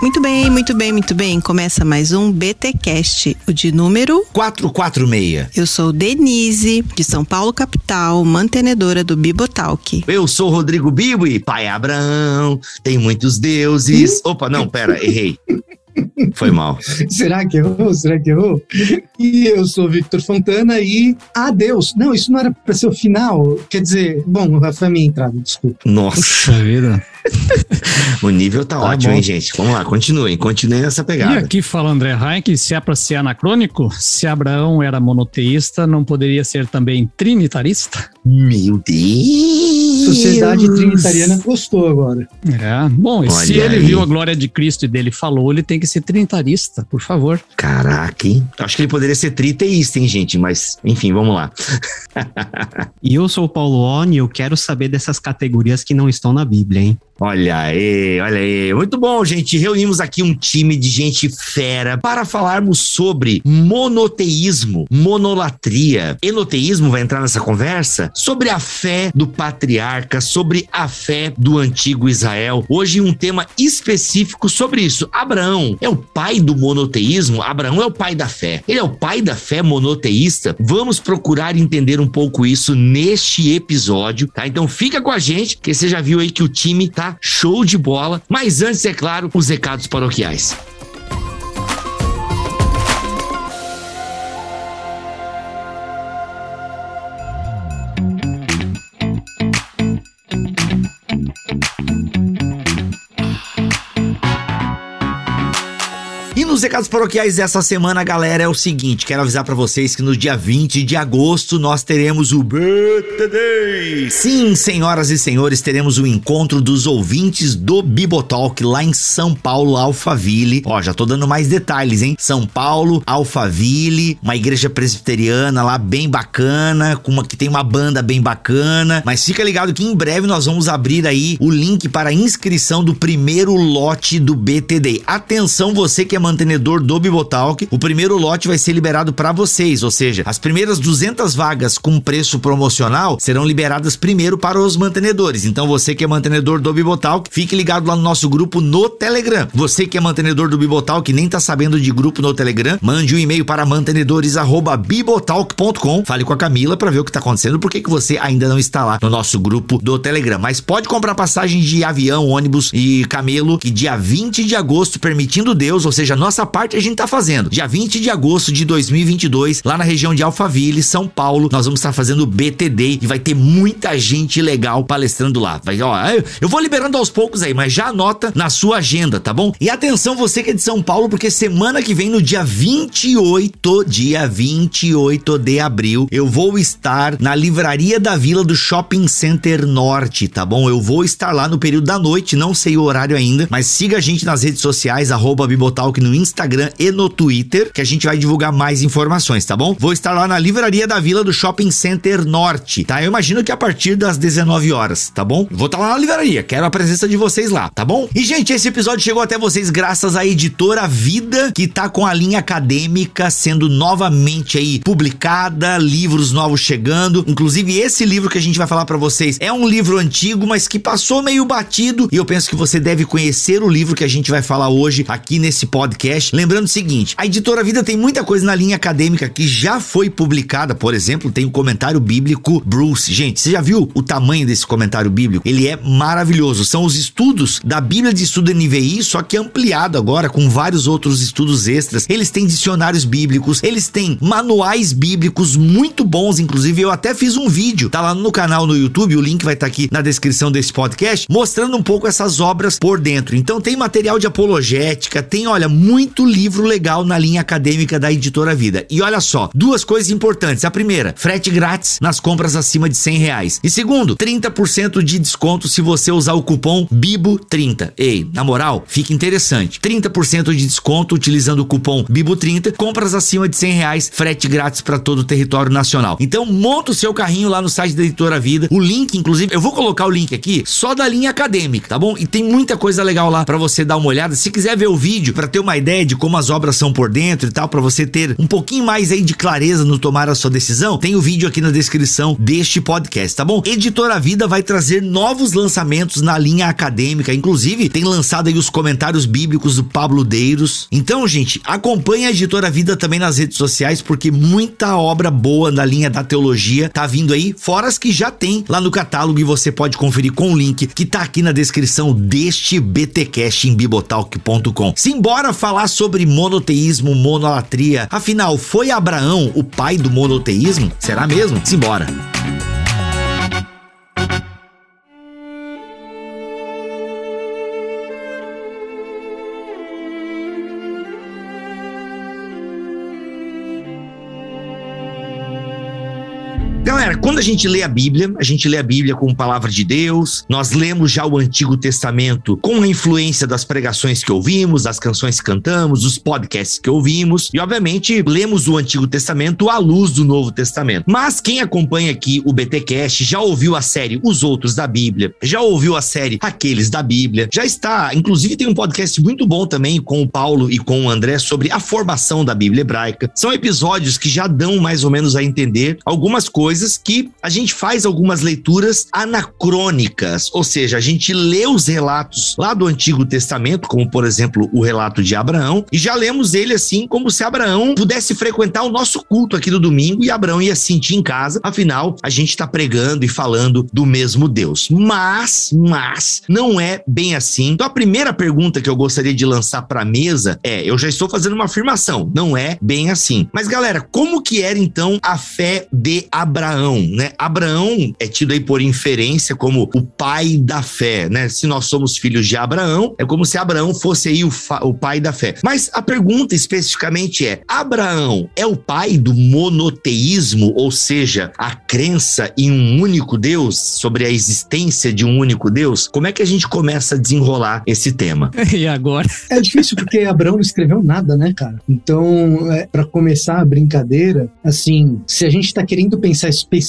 Muito bem, muito bem, muito bem. Começa mais um BTcast, o de número 446. Eu sou Denise, de São Paulo capital, mantenedora do Bibotalk. Eu sou Rodrigo Bibo e pai Abraão, tem muitos deuses. Opa, não, pera, errei. Foi mal. Será que errou? Será que errou? E eu sou Victor Fontana e adeus. Não, isso não era para ser o final. Quer dizer, bom, foi a minha entrada, desculpa. Nossa. Vida. o nível tá, Tá ótimo, bom. hein, gente? Vamos lá, continuem, continuem nessa E pegada. aqui fala André Heinck, se é para ser anacrônico, se Abraão era monoteísta, não poderia ser também trinitarista? Meu Deus! Sociedade Trinitariana gostou agora. É. Bom, e se ele aí. viu a glória de Cristo e dele falou, ele tem que ser trinitarista, por favor. Caraca, hein? Acho que ele poderia ser triteísta, hein, gente? Mas, enfim, vamos lá. E eu sou o Paulo On e eu quero saber dessas categorias que não estão na Bíblia, hein? Olha aí, olha aí. Muito bom, gente. Reunimos aqui um time de gente fera para falarmos sobre monoteísmo, monolatria. Enoteísmo vai entrar nessa conversa? Sobre a fé do patriarca, sobre a fé do antigo Israel. Hoje um tema específico sobre isso. Abraão é o pai do monoteísmo? Abraão é o pai da fé. Ele é o pai da fé monoteísta? Vamos procurar entender um pouco isso neste episódio, tá? Então fica com a gente, que você já viu aí que o time tá show de bola. Mas antes, é claro, os recados paroquiais. Nos recados paroquiais dessa semana, galera, é o seguinte: quero avisar pra vocês que no dia 20 de agosto nós teremos o BTD. Sim, senhoras e senhores, teremos o encontro dos ouvintes do Bibotalk lá em São Paulo, Alphaville. Ó, já tô dando mais detalhes, hein? São Paulo, Alphaville, uma igreja presbiteriana lá bem bacana, com uma que tem uma banda bem bacana. Mas fica ligado que em breve nós vamos abrir aí o link para a inscrição do primeiro lote do BTD. Atenção, você que é mantenedor do Bibotalk, o primeiro lote vai ser liberado para vocês, ou seja, as primeiras 200 vagas com preço promocional serão liberadas primeiro para os mantenedores. Então você que é mantenedor do Bibotalk, fique ligado lá no nosso grupo no Telegram. Você que é mantenedor do Bibotalk nem tá sabendo de grupo no Telegram, mande um e-mail para mantenedores@bibotalk.com. Fale com a Camila para ver o que tá acontecendo, por que que você ainda não está lá no nosso grupo do Telegram. Mas pode comprar passagem de avião, ônibus e camelo que dia 20 de agosto, permitindo Deus, ou seja, a nossa parte a gente tá fazendo. Dia 20 de agosto de 2022, lá na região de Alphaville, São Paulo, nós vamos estar fazendo o BTD e vai ter muita gente legal palestrando lá. Vai, ó, eu- vou liberando aos poucos aí, mas já anota na sua agenda, tá bom? E atenção você que é de São Paulo, porque semana que vem no dia 28, dia 28 de abril, eu vou estar na Livraria da Vila do Shopping Center Norte, tá bom? Eu vou estar lá no período da noite, não sei o horário ainda, mas siga a gente nas redes sociais, arroba Bibotalk no Instagram e no Twitter, que a gente vai divulgar mais informações, tá bom? Vou estar lá na Livraria da Vila do Shopping Center Norte, tá? Eu imagino que a partir das 19 horas, tá bom? Vou estar lá na livraria, quero a presença de vocês lá, tá bom? E, gente, esse episódio chegou até vocês graças à editora Vida, que tá com a linha acadêmica sendo novamente aí publicada, livros novos chegando. Inclusive, esse livro que a gente vai falar pra vocês é um livro antigo, mas que passou meio batido. E eu penso que você deve conhecer o livro que a gente vai falar hoje aqui nesse podcast. Lembrando o seguinte: a editora Vida tem muita coisa na linha acadêmica que já foi publicada. Por exemplo, tem o comentário bíblico Bruce. Gente, você já viu o tamanho desse comentário bíblico? Ele é maravilhoso. São os estudos da Bíblia de Estudo NVI, só que ampliado agora com vários outros estudos extras. Eles têm dicionários bíblicos, eles têm manuais bíblicos muito bons, inclusive eu até fiz um vídeo, tá lá no canal no YouTube, o link vai estar aqui na descrição desse podcast, mostrando um pouco essas obras por dentro. Então tem material de apologética, tem, olha, muito muito livro legal na linha acadêmica da Editora Vida. E olha só, duas coisas importantes. A primeira, frete grátis nas compras acima de 100 reais. E segundo, 30% de desconto se você usar o cupom BIBO30. Ei, na moral, fica interessante. 30% de desconto utilizando o cupom BIBO30, compras acima de 100 reais, frete grátis para todo o território nacional. Então monta o seu carrinho lá no site da Editora Vida. O link, inclusive, eu vou colocar o link aqui só da linha acadêmica, tá bom? E tem muita coisa legal lá para você dar uma olhada. Se quiser ver o vídeo para ter uma ideia de como as obras são por dentro e tal, para você ter um pouquinho mais aí de clareza no tomar a sua decisão, tem o vídeo aqui na descrição deste podcast, tá bom? Editora Vida vai trazer novos lançamentos na linha acadêmica, inclusive tem lançado aí os comentários bíblicos do Pablo Deiros. Então, gente, acompanhe a Editora Vida também nas redes sociais porque muita obra boa na linha da teologia tá vindo aí, fora as que já tem lá no catálogo e você pode conferir com o link que tá aqui na descrição deste BTcast em bibotalk.com. Simbora falar sobre monoteísmo, monolatria. Afinal, foi Abraão o pai do monoteísmo? Será mesmo? Simbora. Galera, quando a gente lê a Bíblia, a gente lê a Bíblia com palavra de Deus, nós lemos já o Antigo Testamento com a influência das pregações que ouvimos, das canções que cantamos, dos podcasts que ouvimos, e obviamente lemos o Antigo Testamento à luz do Novo Testamento. Mas quem acompanha aqui o BTcast já ouviu a série Os Outros da Bíblia, já ouviu a série Aqueles da Bíblia, já está, inclusive tem um podcast muito bom também com o Paulo e com o André sobre a formação da Bíblia hebraica. São episódios que já dão mais ou menos a entender algumas coisas que a gente faz algumas leituras anacrônicas, ou seja, a gente lê os relatos lá do Antigo Testamento, como por exemplo o relato de Abraão, e já lemos ele assim como se Abraão pudesse frequentar o nosso culto aqui no domingo e Abraão ia sentir em casa, afinal a gente está pregando e falando do mesmo Deus. Mas, mas não é bem assim. Então a primeira pergunta que eu gostaria de lançar para a mesa é, eu já estou fazendo uma afirmação, não é bem assim. Mas galera, como que era então a fé de Abraão? Abraão, né? Abraão é tido aí por inferência como o pai da fé, né? Se nós somos filhos de Abraão, é como se Abraão fosse aí o, o pai da fé. Mas a pergunta especificamente é: Abraão é o pai do monoteísmo, ou seja, a crença em um único Deus, sobre a existência de um único Deus? Como é que a gente começa a desenrolar esse tema? E agora? É difícil porque Abraão não escreveu nada, né, cara? Então, é, para começar a brincadeira, assim, se a gente tá querendo pensar especificamente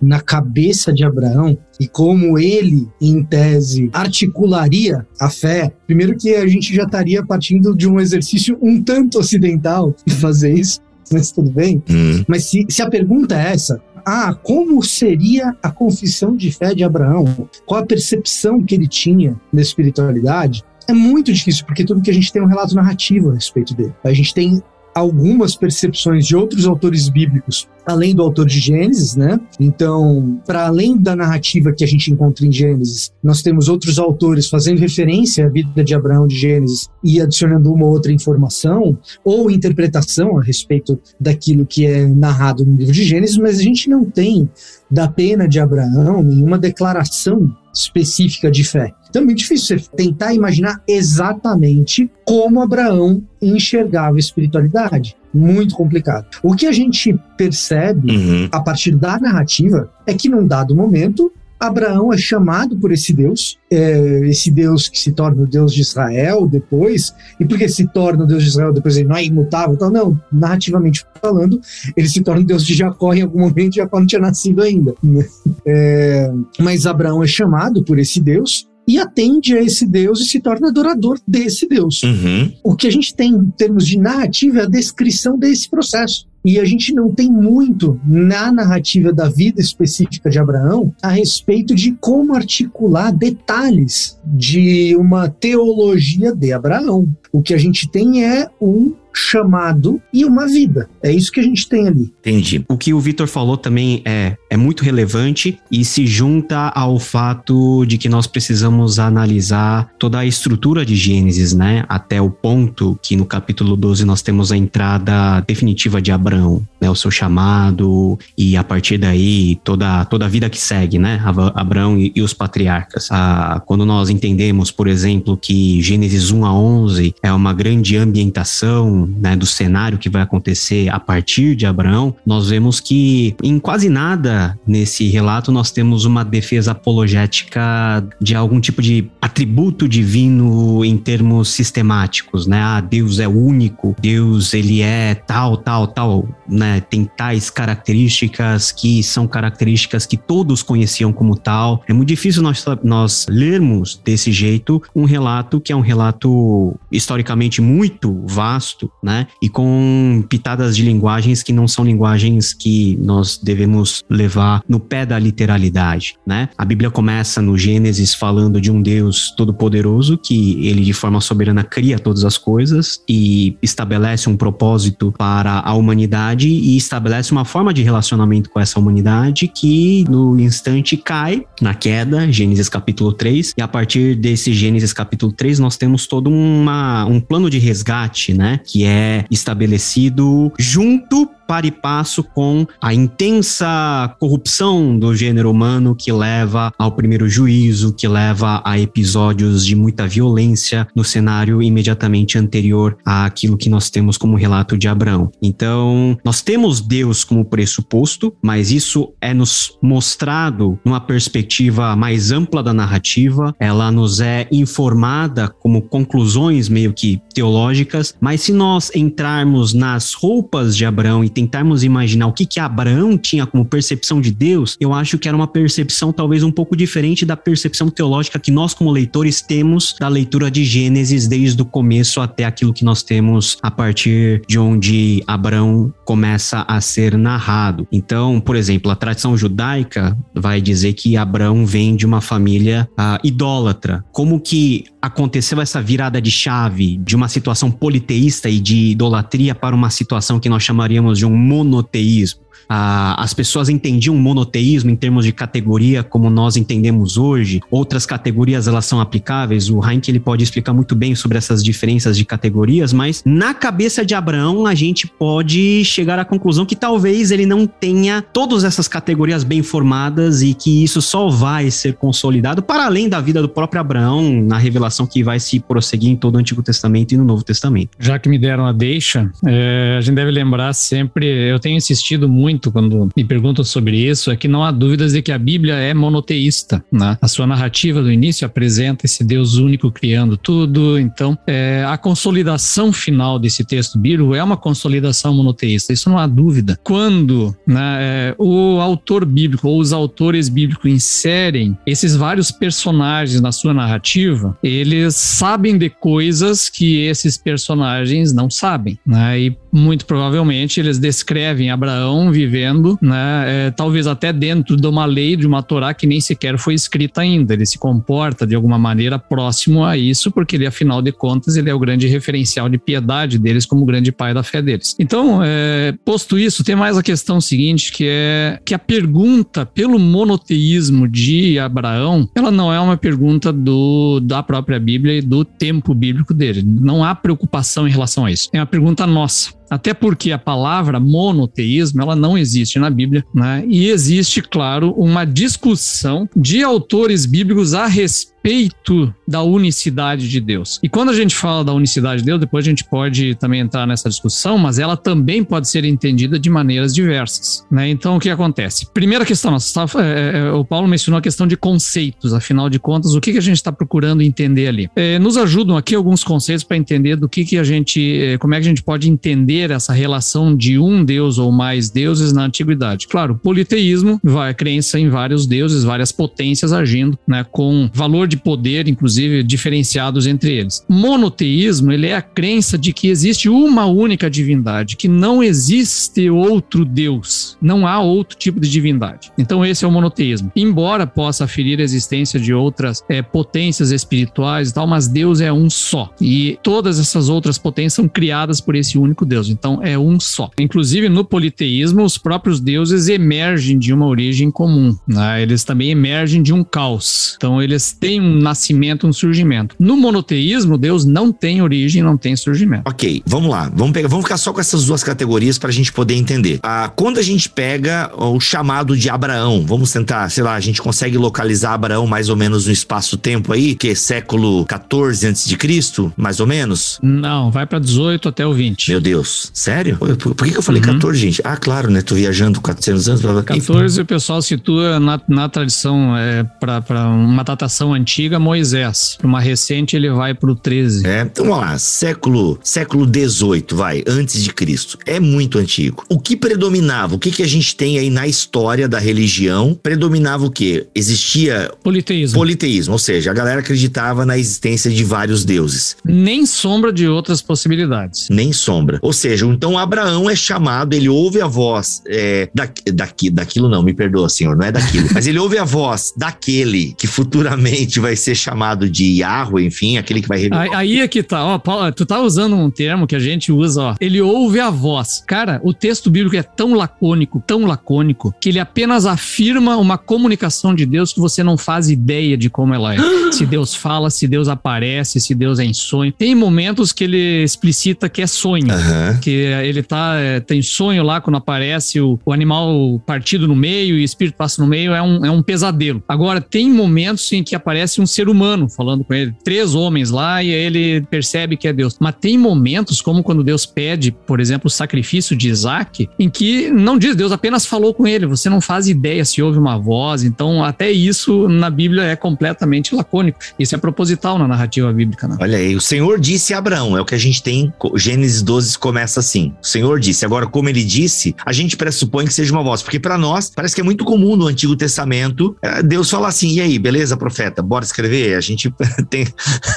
na cabeça de Abraão e como ele, em tese, articularia a fé, primeiro que a gente já estaria partindo de um exercício um tanto ocidental de fazer isso, mas tudo bem. Hum. Mas se, se a pergunta é essa, ah, como seria a confissão de fé de Abraão? Qual a percepção que ele tinha da espiritualidade? É muito difícil, porque tudo que a gente tem é um relato narrativo a respeito dele. A gente tem algumas percepções de outros autores bíblicos, além do autor de Gênesis, né? Então, para além da narrativa que a gente encontra em Gênesis, nós temos outros autores fazendo referência à vida de Abraão de Gênesis e adicionando uma outra informação ou interpretação a respeito daquilo que é narrado no livro de Gênesis, mas a gente não tem da pena de Abraão nenhuma declaração específica de fé. Então é muito difícil você tentar imaginar exatamente como Abraão enxergava a espiritualidade. Muito complicado. O que a gente percebe Uhum. a partir da narrativa é que num dado momento Abraão é chamado por esse Deus, é, esse Deus que se torna o Deus de Israel depois, e porque se torna o Deus de Israel depois ele não é imutável, então não, narrativamente falando, ele se torna o Deus de Jacó em algum momento, Jacó não tinha nascido ainda. É, mas Abraão é chamado por esse Deus e atende a esse Deus e se torna adorador desse Deus. Uhum. O que a gente tem em termos de narrativa é a descrição desse processo. E a gente não tem muito na narrativa da vida específica de Abraão a respeito de como articular detalhes de uma teologia de Abraão. O que a gente tem é um chamado e uma vida. É isso que a gente tem ali. Entendi. O que o Vitor falou também é, é muito relevante e se junta ao fato de que nós precisamos analisar toda a estrutura de Gênesis, né? Até o ponto que no capítulo 12 nós temos a entrada definitiva de Abraão, né? O seu chamado e a partir daí toda, toda a vida que segue, né? Abraão e, e os patriarcas. Ah, quando nós entendemos, por exemplo, que Gênesis 1 a 11 é uma grande ambientação né, do cenário que vai acontecer a partir de Abraão, nós vemos que em quase nada nesse relato nós temos uma defesa apologética de algum tipo de atributo divino em termos sistemáticos, né? Ah, Deus é único, Deus ele é tal, tal, tal, né? Tem tais características que são características que todos conheciam como tal. É muito difícil nós, nós lermos desse jeito um relato que é um relato historicamente muito vasto, né? E com pitadas de linguagens que não são linguagens que nós devemos levar no pé da literalidade, né? A Bíblia começa no Gênesis falando de um Deus todo-poderoso que ele de forma soberana cria todas as coisas e estabelece um propósito para a humanidade e estabelece uma forma de relacionamento com essa humanidade que no instante cai na queda, Gênesis capítulo 3, e a partir desse Gênesis capítulo 3 nós temos todo uma, um plano de resgate, né, que é estabelecido junto para e passo com a intensa corrupção do gênero humano que leva ao primeiro juízo, que leva a episódios de muita violência no cenário imediatamente anterior àquilo que nós temos como relato de Abraão. Então, nós temos Deus como pressuposto, mas isso é nos mostrado numa perspectiva mais ampla da narrativa, ela nos é informada como conclusões meio que teológicas, mas se nós entrarmos nas roupas de Abraão e tentarmos imaginar o que que Abraão tinha como percepção de Deus, eu acho que era uma percepção talvez um pouco diferente da percepção teológica que nós como leitores temos da leitura de Gênesis desde o começo até aquilo que nós temos a partir de onde Abraão começa a ser narrado. Então, por exemplo, a tradição judaica vai dizer que Abraão vem de uma família uh, idólatra. Como que aconteceu essa virada de chave de uma situação politeísta e de idolatria para uma situação que nós chamaríamos de um monoteísmo? Ah, as pessoas entendiam monoteísmo em termos de categoria como nós entendemos hoje. Outras categorias elas são aplicáveis. O Heinck ele pode explicar muito bem sobre essas diferenças de categorias, mas na cabeça de Abraão a gente pode chegar à conclusão que talvez ele não tenha todas essas categorias bem formadas e que isso só vai ser consolidado para além da vida do próprio Abraão na revelação que vai se prosseguir em todo o Antigo Testamento e no Novo Testamento. Já que me deram a deixa, é, a gente deve lembrar sempre, eu tenho insistido muito muito quando me perguntam sobre isso é que não há dúvidas de que a Bíblia é monoteísta. Né? A sua narrativa do início apresenta esse Deus único criando tudo. Então, é, a consolidação final desse texto bíblico é uma consolidação monoteísta. Isso não há dúvida. Quando né, é, o autor bíblico ou os autores bíblicos inserem esses vários personagens na sua narrativa, eles sabem de coisas que esses personagens não sabem. Né? E muito provavelmente eles descrevem Abraão vivendo, né, é, talvez até dentro de uma lei, de uma Torá que nem sequer foi escrita ainda. Ele se comporta de alguma maneira próximo a isso, porque ele, afinal de contas, ele é o grande referencial de piedade deles como grande pai da fé deles. Então, é, posto isso, tem mais a questão seguinte, que é que a pergunta pelo monoteísmo de Abraão, ela não é uma pergunta do, da própria Bíblia e do tempo bíblico dele. Não há preocupação em relação a isso. É uma pergunta nossa. Até porque a palavra monoteísmo ela não existe na Bíblia, né? E existe, claro, uma discussão de autores bíblicos a respeito respeito da unicidade de Deus. E quando a gente fala da unicidade de Deus, depois a gente pode também entrar nessa discussão, mas ela também pode ser entendida de maneiras diversas. Né? Então, o que acontece? Primeira questão, nossa, tá, é, é, o Paulo mencionou a questão de conceitos, afinal de contas, o que, que a gente está procurando entender ali? É, nos ajudam aqui alguns conceitos para entender do que, que a gente, é, como é que a gente pode entender essa relação de um Deus ou mais deuses na antiguidade. Claro, politeísmo a crença em vários deuses, várias potências agindo, né, com valor de de poder, inclusive, diferenciados entre eles. Monoteísmo, ele é a crença de que existe uma única divindade, que não existe outro Deus, não há outro tipo de divindade. Então esse é o monoteísmo. Embora possa aferir a existência de outras é, potências espirituais e tal, mas Deus é um só. E todas essas outras potências são criadas por esse único Deus. Então é um só. Inclusive no politeísmo, os próprios deuses emergem de uma origem comum. Né? Eles também emergem de um caos. Então eles têm um nascimento, um surgimento. No monoteísmo, Deus não tem origem, não tem surgimento. Ok, vamos lá. Vamos, pegar, vamos ficar só com essas duas categorias para a gente poder entender. Ah, quando a gente pega o chamado de Abraão, vamos tentar, sei lá, a gente consegue localizar Abraão mais ou menos no espaço-tempo aí, que é século 14 antes de Cristo, mais ou menos? Não, vai para 18 até o 20. Meu Deus, sério? Por, por que, que, eu falei uhum. 14, gente? Ah, claro, né? Tô viajando 400 anos. Blá, blá. 14 o pessoal situa na, na tradição, é, para uma datação antiga, Moisés. Para uma recente, ele vai para o 13. É, então vamos lá, século, século 18, vai, antes de Cristo. É muito antigo. O que predominava? O que, que a gente tem aí na história da religião? Predominava o quê? Existia politeísmo. Politeísmo, ou seja, a galera acreditava na existência de vários deuses. Nem sombra de outras possibilidades. Nem sombra. Ou seja, então Abraão é chamado, ele ouve a voz é, da, daqui, daquilo não, me perdoa, senhor, não é daquilo. mas ele ouve a voz daquele que futuramente vai ser chamado de Yahweh, enfim, aquele que vai revelar. Aí é que tá, ó, Paulo, tu tá usando um termo que a gente usa, ó. Ele ouve a voz. Cara, o texto bíblico é tão lacônico, tão lacônico, que ele apenas afirma uma comunicação de Deus que você não faz ideia de como ela é. se Deus fala, se Deus aparece, se Deus é em sonho. Tem momentos que ele explicita que é sonho, uhum. que ele tá é, tem sonho lá quando aparece o, o animal partido no meio e o espírito passa no meio, é um, é um pesadelo. Agora, tem momentos em que aparece um ser humano falando com ele, três homens lá e ele percebe que é Deus. Mas tem momentos, como quando Deus pede, por exemplo, o sacrifício de Isaac, em que não diz, Deus apenas falou com ele, você não faz ideia se houve uma voz. Então, até isso na Bíblia é completamente lacônico. Isso é proposital na narrativa bíblica. Né? Olha aí, o Senhor disse a Abraão, é o que a gente tem, Gênesis 12 começa assim. O Senhor disse. Agora, como ele disse, a gente pressupõe que seja uma voz, porque para nós parece que é muito comum no Antigo Testamento é, Deus falar assim: e aí, beleza, profeta, bora escrever? A gente tem.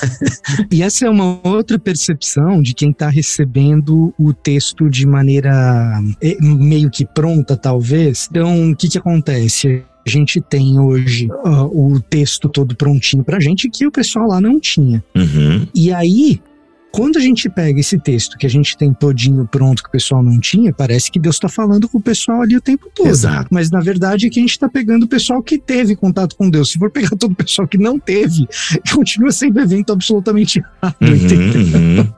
e essa é uma outra percepção de quem está recebendo o texto de maneira eh, meio que pronta, talvez. Então, o que, que acontece? a gente tem hoje uh, o texto todo prontinho pra gente que o pessoal lá não tinha. Uhum. E aí, quando a gente pega esse texto que a gente tem todinho pronto que o pessoal não tinha, parece que Deus está falando com o pessoal ali o tempo todo. Exato. Mas na verdade é que a gente está pegando o pessoal que teve contato com Deus. Se for pegar todo o pessoal que não teve, continua sendo evento absolutamente errado, uhum, entendeu? Uhum.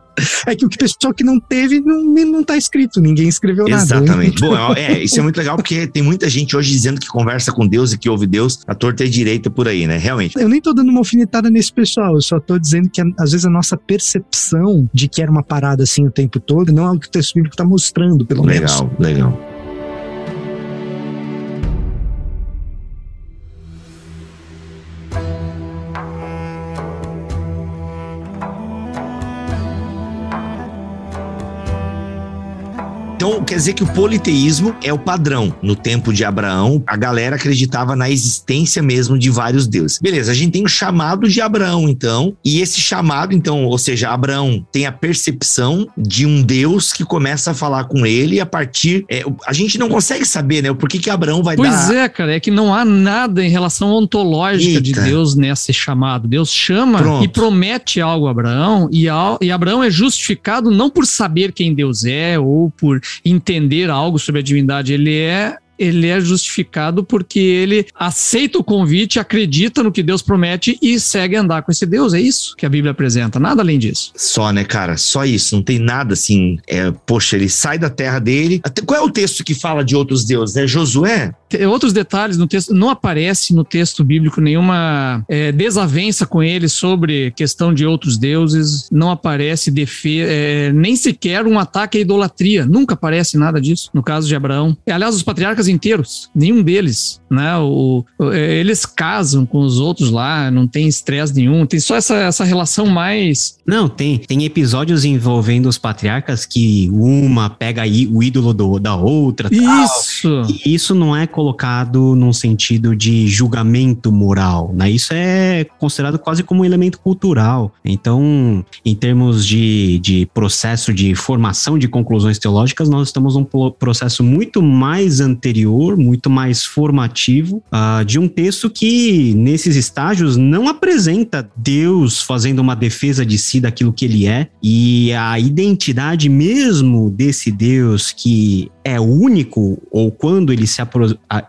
É que o pessoal que não teve não, não tá escrito, ninguém escreveu nada. Exatamente. Bom, é, isso é muito legal porque tem muita gente hoje dizendo que conversa com Deus e que ouve Deus a torta e direita por aí, né? Realmente. Eu nem tô dando uma alfinetada nesse pessoal, eu só tô dizendo que às vezes a nossa percepção de que era uma parada assim o tempo todo não é o que o texto bíblico tá mostrando, pelo legal, menos. Legal, legal. Então, quer dizer que o politeísmo é o padrão. No tempo de Abraão, a galera acreditava na existência mesmo de vários deuses. Beleza, a gente tem o chamado de Abraão, então, e esse chamado, então, ou seja, Abraão tem a percepção de um Deus que começa a falar com ele e a partir. É, a gente não consegue saber, né? Por que, que Abraão vai pois dar. Pois é, cara, é que não há nada em relação ontológica Eita. de Deus nesse chamado. Deus chama Pronto. e promete algo a Abraão, e, e Abraão é justificado não por saber quem Deus é ou por entender algo sobre a divindade, ele é ele é justificado porque ele aceita o convite, acredita no que Deus promete e segue andar com esse Deus. É isso que a Bíblia apresenta, nada além disso. Só, né, cara? Só isso. Não tem nada assim. É, poxa, ele sai da terra dele. Até, qual é o texto que fala de outros deuses? É Josué? Outros detalhes no texto. Não aparece no texto bíblico nenhuma é, desavença com ele sobre questão de outros deuses. Não aparece defesa, é, nem sequer um ataque à idolatria. Nunca aparece nada disso no caso de Abraão. Aliás, os patriarcas inteiros, nenhum deles, né? O, o, é, eles casam com os outros lá, não tem estresse nenhum, tem só essa, essa relação mais. Não, tem, tem episódios envolvendo os patriarcas que uma pega aí o ídolo do, da outra. Isso! Tal. Isso não é colocado num sentido de julgamento moral, né? Isso é considerado quase como um elemento cultural. Então, em termos de, de processo de formação de conclusões teológicas, nós estamos num processo muito mais anterior, muito mais formativo, uh, de um texto que, nesses estágios, não apresenta Deus fazendo uma defesa de si daquilo que ele é, e a identidade mesmo desse Deus que é único, ou quando ele se,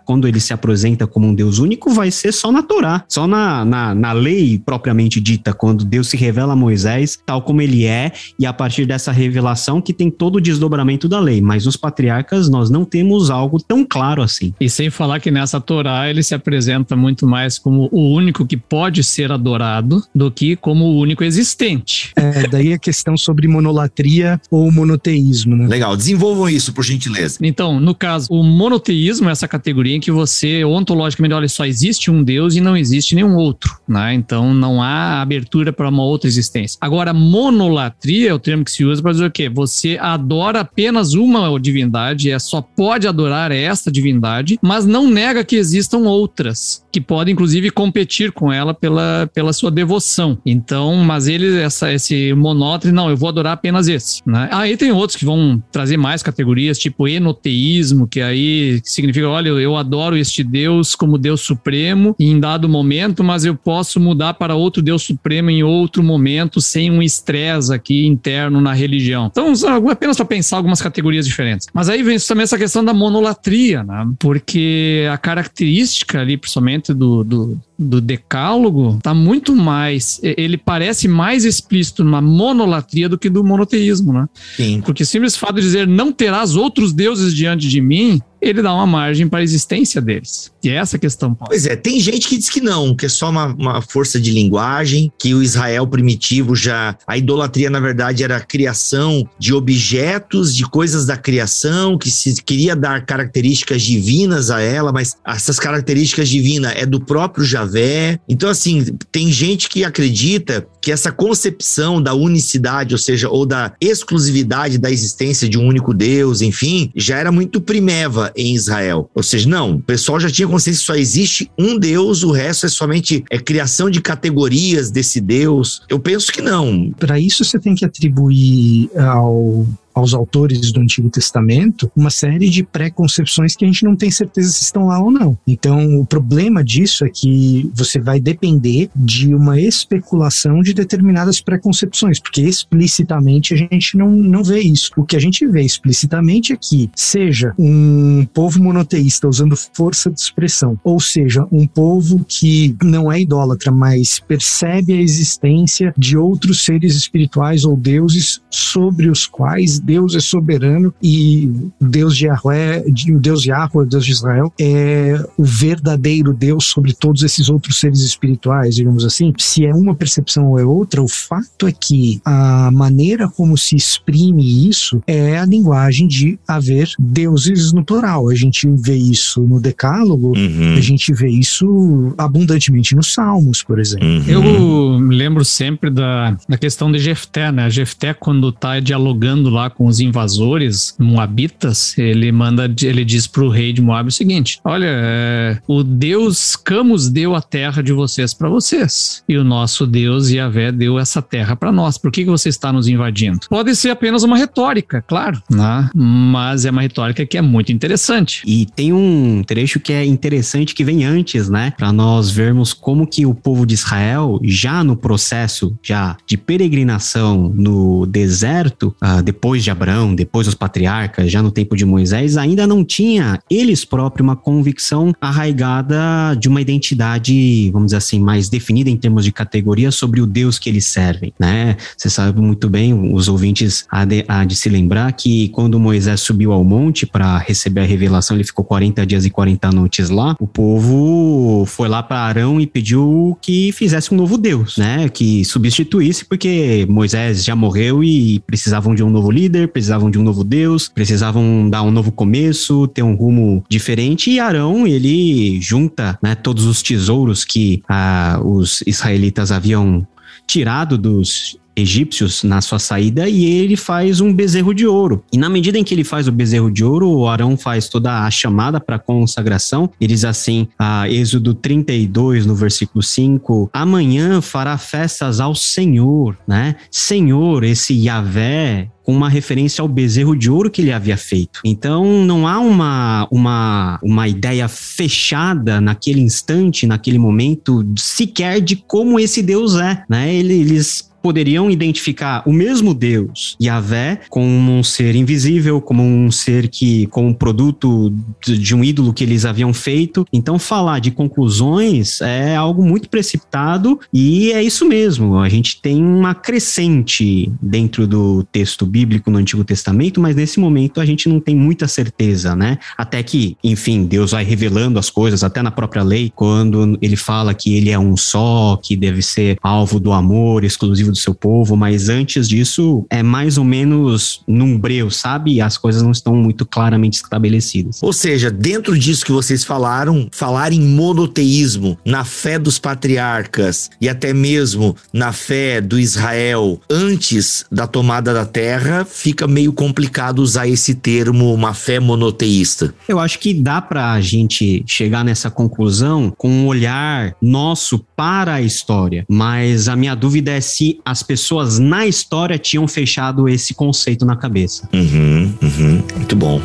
quando ele se apresenta como um Deus único, vai ser só na Torá, só na, na, na lei propriamente dita, quando Deus se revela a Moisés, tal como ele é, e a partir dessa revelação que tem todo o desdobramento da lei. Mas nos patriarcas nós não temos algo tão claro assim. E sem falar que nessa Torá ele se apresenta muito mais como o único que pode ser adorado do que como o único existente. É, daí a questão sobre monolatria ou monoteísmo, né? Legal, desenvolvam isso, por gentileza. Então, no caso, o monoteísmo é essa categoria em que você ontologicamente olha, só existe um Deus e não existe nenhum outro, né? Então não há abertura para uma outra existência. Agora, monolatria é o termo que se usa para dizer o quê? Você adora apenas uma divindade, é só pode adorar esta divindade, mas não nega que existam outras que podem inclusive competir com ela pela, pela sua devoção. Então, mas ele essa esse monótrio, não, eu vou adorar apenas esse, né? Aí tem outros que vão trazer mais categorias, tipo enoteísmo, que aí significa, olha, adoro este Deus como Deus supremo em dado momento, mas eu posso mudar para outro Deus supremo em outro momento sem um estresse aqui interno na religião. Então, apenas para pensar algumas categorias diferentes. Mas aí vem também essa questão da monolatria, né? Porque a característica ali, principalmente do, do do decálogo está muito mais, ele parece mais explícito na monolatria do que do monoteísmo, né? Sim. Porque simples fato de dizer não terás outros deuses diante de mim, ele dá uma margem para a existência deles. E é essa questão. Paulo. Pois é, tem gente que diz que não, que é só uma, uma, força de linguagem, que o Israel primitivo já. A idolatria, na verdade, era a criação de objetos, de coisas da criação, que se queria dar características divinas a ela, mas essas características divinas é do próprio Javé. Então, assim, tem gente que acredita que essa concepção da unicidade, ou seja, ou da exclusividade da existência de um único Deus, enfim, já era muito primeva em Israel. Ou seja, não, o pessoal já tinha consciência que só existe um Deus, o resto é somente é criação de categorias desse Deus. Eu penso que não. Para isso você tem que atribuir ao aos autores do Antigo Testamento uma série de pré-concepções que a gente não tem certeza se estão lá ou não. Então, o problema disso é que você vai depender de uma especulação de determinadas pré-concepções, porque explicitamente a gente não, não vê isso. O que a gente vê explicitamente é que, seja um povo monoteísta usando força de expressão, ou seja, um povo que não é idólatra, mas percebe a existência de outros seres espirituais ou deuses sobre os quais Deus é soberano e Deus de Yahweh, o Deus de Yahweh, Deus de Israel, é o verdadeiro Deus sobre todos esses outros seres espirituais, digamos assim. Se é uma percepção ou é outra, o fato é que a maneira como se exprime isso é a linguagem de haver deuses no plural. A gente vê isso no Decálogo, uhum. a gente vê isso abundantemente nos Salmos, por exemplo. Uhum. Eu lembro sempre da, da questão de Jefté, né? Jefté, quando está dialogando lá com os invasores moabitas, ele manda, ele diz para o rei de Moab o seguinte: Olha, é, o Deus Camus deu a terra de vocês para vocês e o nosso Deus Yahvé deu essa terra para nós. Por que, que você está nos invadindo? Pode ser apenas uma retórica, claro, né? mas é uma retórica que é muito interessante. E tem um trecho que é interessante que vem antes, né? Para nós vermos como que o povo de Israel, já no processo já de peregrinação no deserto, uh, depois depois de Abraão, depois dos patriarcas, já no tempo de Moisés, ainda não tinha eles próprios uma convicção arraigada de uma identidade, vamos dizer assim, mais definida em termos de categoria sobre o Deus que eles servem, né? Você sabe muito bem, os ouvintes há de, há de se lembrar que quando Moisés subiu ao monte para receber a revelação, ele ficou 40 dias e 40 noites lá, o povo foi lá para Arão e pediu que fizesse um novo Deus, né? Que substituísse, porque Moisés já morreu e precisavam de um novo líder líder, precisavam de um novo Deus, precisavam dar um novo começo, ter um rumo diferente. E Arão, ele junta né, todos os tesouros que ah, os israelitas haviam tirado dos egípcios na sua saída e ele faz um bezerro de ouro. E na medida em que ele faz o bezerro de ouro, o Arão faz toda a chamada para consagração. Ele diz assim, a Êxodo 32, no versículo 5: Amanhã fará festas ao Senhor, né? Senhor, esse Yahvé, com uma referência ao bezerro de ouro que ele havia feito. Então não há uma, uma, uma ideia fechada naquele instante, naquele momento, sequer de como esse Deus é. Né? Eles poderiam identificar o mesmo Deus, Yahvé, como um ser invisível, como um ser que, como um produto de um ídolo que eles haviam feito. Então, falar de conclusões é algo muito precipitado e é isso mesmo. A gente tem uma crescente dentro do texto bíblico no Antigo Testamento, mas nesse momento a gente não tem muita certeza, né? Até que, enfim, Deus vai revelando as coisas, até na própria lei, quando ele fala que ele é um só, que deve ser alvo do amor exclusivo do seu povo, mas antes disso é mais ou menos num breu, sabe? As coisas não estão muito claramente estabelecidas. Ou seja, dentro disso que vocês falaram, falar em monoteísmo, na fé dos patriarcas e até mesmo na fé do Israel antes da tomada da terra, fica meio complicado usar esse termo, uma fé monoteísta. Eu acho que dá para a gente chegar nessa conclusão com um olhar nosso para a história, mas a minha dúvida é se as pessoas na história tinham fechado esse conceito na cabeça. Uhum, uhum, muito bom.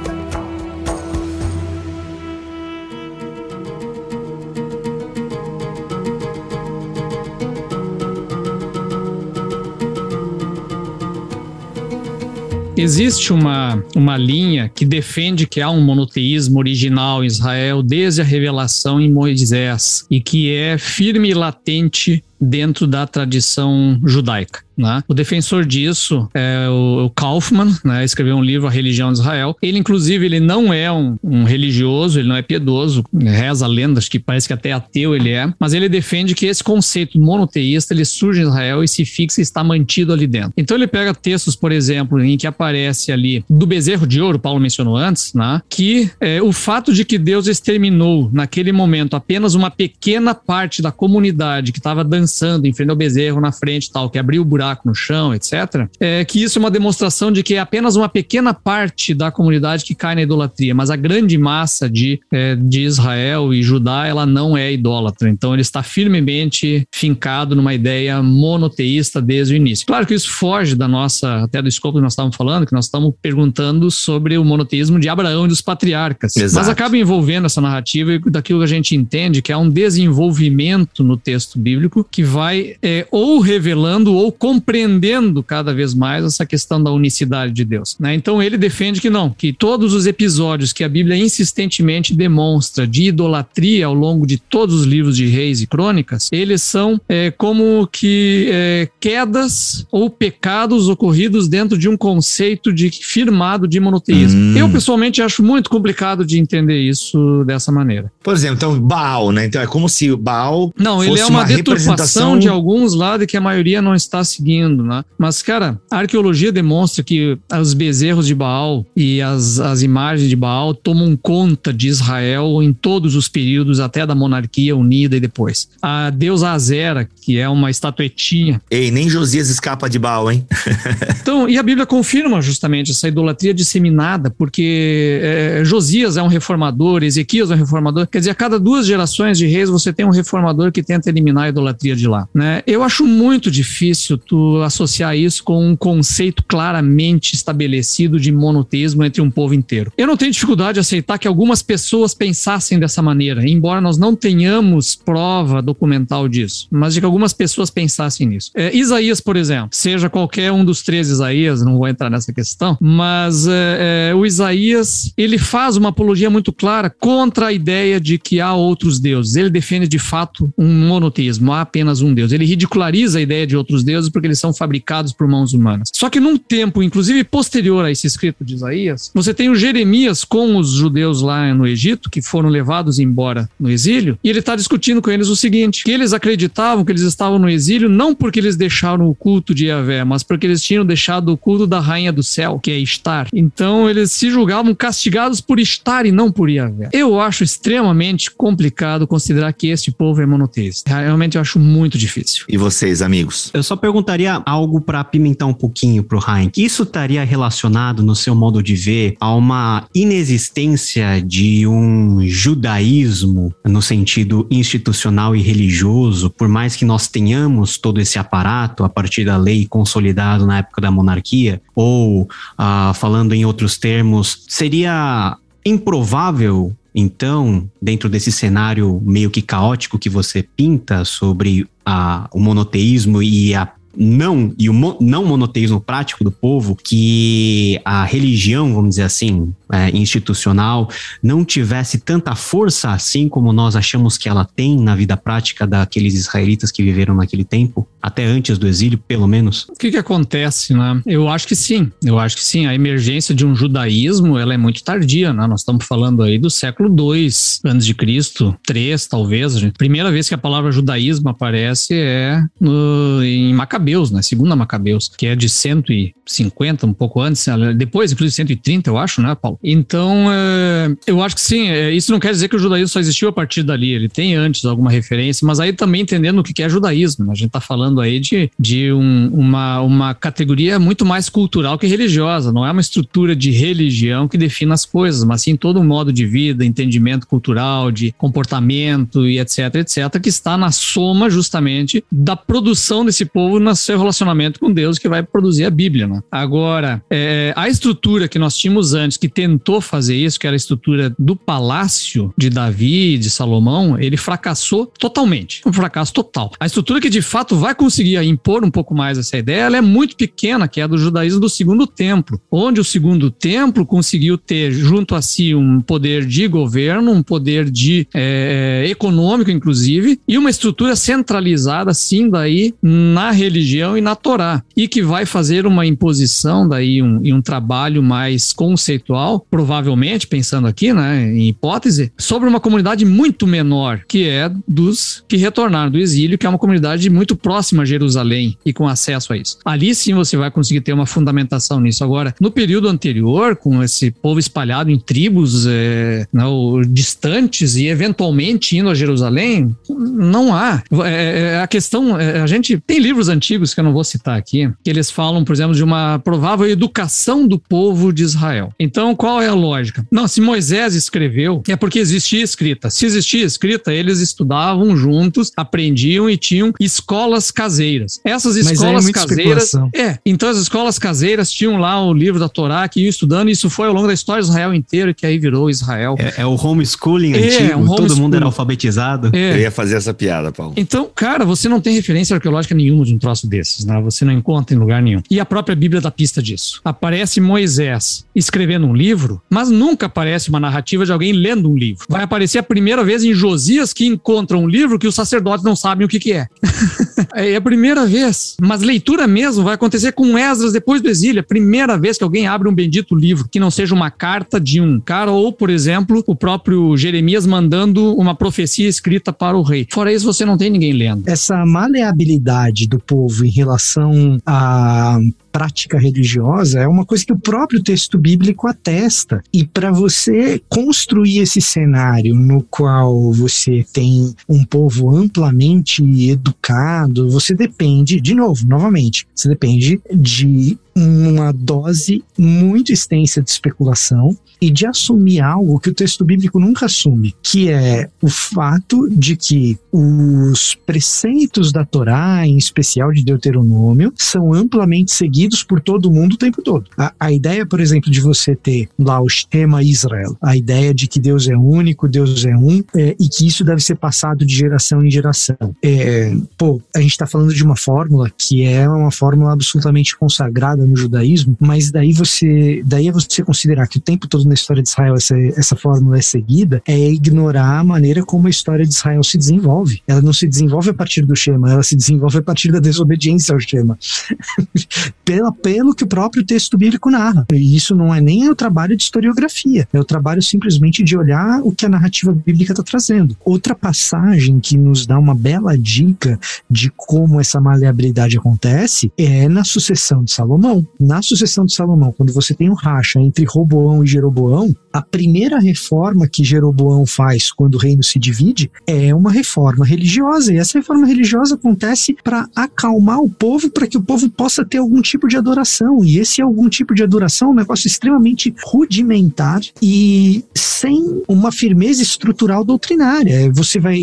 Existe uma, uma linha que defende que há um monoteísmo original em Israel desde a revelação em Moisés e que é firme e latente dentro da tradição judaica. Né? O defensor disso é o Kaufman, né? escreveu um livro A Religião de Israel. Ele, inclusive, ele não é um, um, religioso, ele não é piedoso, reza lendas que parece que até ateu ele é, mas ele defende que esse conceito monoteísta ele surge em Israel e se fixa e está mantido ali dentro. Então ele pega textos, por exemplo, em que aparece ali do bezerro de ouro, Paulo mencionou antes, né? que é, o fato de que Deus exterminou naquele momento apenas uma pequena parte da comunidade que estava dançando em frente ao bezerro na frente tal, que abriu o buraco buraco no chão, etc., é que isso é uma demonstração de que é apenas uma pequena parte da comunidade que cai na idolatria, mas a grande massa de, é, de Israel e Judá, ela não é idólatra. Então ele está firmemente fincado numa ideia monoteísta desde o início. Claro que isso foge da nossa, até do escopo que nós estávamos falando, que nós estamos perguntando sobre o monoteísmo de Abraão e dos patriarcas. Exato. Mas acaba envolvendo essa narrativa daquilo que a gente entende que é um desenvolvimento no texto bíblico que vai é, ou revelando ou compreendendo cada vez mais essa questão da unicidade de Deus. Né? Então ele defende que não, que todos os episódios que a Bíblia insistentemente demonstra de idolatria ao longo de todos os livros de reis e crônicas, eles são é, como que é, quedas ou pecados ocorridos dentro de um conceito de firmado de monoteísmo. Hum. Eu pessoalmente acho muito complicado de entender isso dessa maneira. Por exemplo, então Baal, né? Então é como se Baal não, ele é uma, uma deturpação de alguns lá de que a maioria não está seguindo seguindo, né? Mas, cara, a arqueologia demonstra que os bezerros de Baal e as, as imagens de Baal tomam conta de Israel em todos os períodos, até da monarquia unida e depois. A deusa Azera, que é uma estatuetinha. Ei, nem Josias escapa de Baal, hein? então, e a Bíblia confirma justamente essa idolatria disseminada, porque é, Josias é um reformador, Ezequias é um reformador. Quer dizer, a cada duas gerações de reis você tem um reformador que tenta eliminar a idolatria de lá, né? Eu acho muito difícil tu tu associar isso com um conceito claramente estabelecido de monoteísmo entre um povo inteiro. Eu não tenho dificuldade de aceitar que algumas pessoas pensassem dessa maneira, embora nós não tenhamos prova documental disso, mas de que algumas pessoas pensassem nisso. É, Isaías, por exemplo, seja qualquer um dos três Isaías, não vou entrar nessa questão, mas é, é, o Isaías ele faz uma apologia muito clara contra a ideia de que há outros deuses. Ele defende de fato um monoteísmo, há apenas um Deus. Ele ridiculariza a ideia de outros deuses porque eles são fabricados por mãos humanas. Só que num tempo, inclusive posterior a esse escrito de Isaías, você tem o Jeremias com os judeus lá no Egito, que foram levados embora no exílio, e ele está discutindo com eles o seguinte: que eles acreditavam que eles estavam no exílio não porque eles deixaram o culto de Yahvé, mas porque eles tinham deixado o culto da rainha do céu, que é Estar. Então eles se julgavam castigados por Estar e não por Yahvé. Eu acho extremamente complicado considerar que este povo é monoteísta. Realmente eu acho muito difícil. E vocês, amigos? Eu só perguntaria perguntaria algo para apimentar um pouquinho pro Heinck. Isso estaria relacionado, no seu modo de ver, a uma inexistência de um judaísmo no sentido institucional e religioso, por mais que nós tenhamos todo esse aparato a partir da lei consolidado na época da monarquia, ou ah, falando em outros termos, seria improvável então, dentro desse cenário meio que caótico que você pinta sobre a, o monoteísmo e a não e o mo, não monoteísmo prático do povo, que a religião, vamos dizer assim, é, institucional, não tivesse tanta força assim como nós achamos que ela tem na vida prática daqueles israelitas que viveram naquele tempo, até antes do exílio, pelo menos? O que, que acontece, né? Eu acho que sim, eu acho que sim. A emergência de um judaísmo, ela é muito tardia, né? Nós estamos falando aí do século 2 antes de Cristo, 3 talvez. Primeira vez que a palavra judaísmo aparece é no, em Macabeus Macabeus, né? Segunda Macabeus, que é de 150, um pouco antes, depois, inclusive 130, eu acho, né, Paulo? Então, é, eu acho que sim, é, isso não quer dizer que o judaísmo só existiu a partir dali, ele tem antes alguma referência, mas aí também entendendo o que é judaísmo, né? a gente está falando aí de, de um, uma, uma categoria muito mais cultural que religiosa, não é uma estrutura de religião que define as coisas, mas sim todo um modo de vida, entendimento cultural, de comportamento e etc, etc, que está na soma justamente da produção desse povo na seu relacionamento com Deus que vai produzir a Bíblia. Né? Agora, é, a estrutura que nós tínhamos antes, que tentou fazer isso, que era a estrutura do palácio de Davi, de Salomão, ele fracassou totalmente. Um fracasso total. A estrutura que de fato vai conseguir impor um pouco mais essa ideia, ela é muito pequena, que é a do judaísmo do segundo templo, onde o segundo templo conseguiu ter junto a si um poder de governo, um poder de é, econômico, inclusive, e uma estrutura centralizada, sim, daí na religião religião e na Torá, e que vai fazer uma imposição daí um, e um trabalho mais conceitual, provavelmente, pensando aqui, né, em hipótese, sobre uma comunidade muito menor, que é dos que retornaram do exílio, que é uma comunidade muito próxima a Jerusalém e com acesso a isso. Ali sim você vai conseguir ter uma fundamentação nisso. Agora, no período anterior, com esse povo espalhado em tribos é, não, distantes e eventualmente indo a Jerusalém, não há. É, é a questão, é, a gente tem livros antigos artigos que eu não vou citar aqui, que eles falam, por exemplo, de uma provável educação do povo de Israel. Então, qual é a lógica? Não, se Moisés escreveu, é porque existia escrita. Se existia escrita, eles estudavam juntos, aprendiam e tinham escolas caseiras. Essas escolas é caseiras. É, então as escolas caseiras tinham lá o livro da Torá que iam estudando, e isso foi ao longo da história de Israel inteiro, que aí virou Israel. É, é o homeschooling é, antigo, um todo mundo era alfabetizado. É. Eu ia fazer essa piada, Paulo. Então, cara, você não tem referência arqueológica nenhuma de um troço desses, né? Você não encontra em lugar nenhum. E a própria Bíblia dá pista disso. Aparece Moisés escrevendo um livro, mas nunca aparece uma narrativa de alguém lendo um livro. Vai aparecer a primeira vez em Josias que encontra um livro que os sacerdotes não sabem o que, que é. é a primeira vez. Mas leitura mesmo vai acontecer com Esdras depois do exílio. É a primeira vez que alguém abre um bendito livro, que não seja uma carta de um cara ou, por exemplo, o próprio Jeremias mandando uma profecia escrita para o rei. Fora isso, você não tem ninguém lendo. Essa maleabilidade do povo em relação à prática religiosa é uma coisa que o próprio texto bíblico atesta. E para você construir esse cenário no qual você tem um povo amplamente educado, você depende, de novo, novamente, você depende de uma dose muito extensa de especulação e de assumir algo que o texto bíblico nunca assume, que é o fato de que os preceitos da Torá, em especial de Deuteronômio, são amplamente seguidos por todo mundo o tempo todo. A, a ideia, por exemplo, de você ter lá o Shema Israel, a ideia de que Deus é único, Deus é um, é, e que isso deve ser passado de geração em geração. É, pô, a gente está falando de uma fórmula que é uma fórmula absolutamente consagrada no judaísmo, mas daí você, daí é você considerar que o tempo todo na história de Israel essa, essa fórmula é seguida, é ignorar a maneira como a história de Israel se desenvolve. Ela não se desenvolve a partir do Shema, ela se desenvolve a partir da desobediência ao Shema. Pela, pelo que o próprio texto bíblico narra. E isso não é nem o trabalho de historiografia, é o trabalho simplesmente de olhar o que a narrativa bíblica está trazendo. Outra passagem que nos dá uma bela dica de como essa maleabilidade acontece é na sucessão de Salomão. Salomão. Na sucessão de Salomão, quando você tem um racha entre Roboão e Jeroboão, a primeira reforma que Jeroboão faz quando o reino se divide é uma reforma religiosa. E essa reforma religiosa acontece para acalmar o povo, para que o povo possa ter algum tipo de adoração. E esse algum tipo de adoração é um negócio extremamente rudimentar e sem uma firmeza estrutural doutrinária. Você vai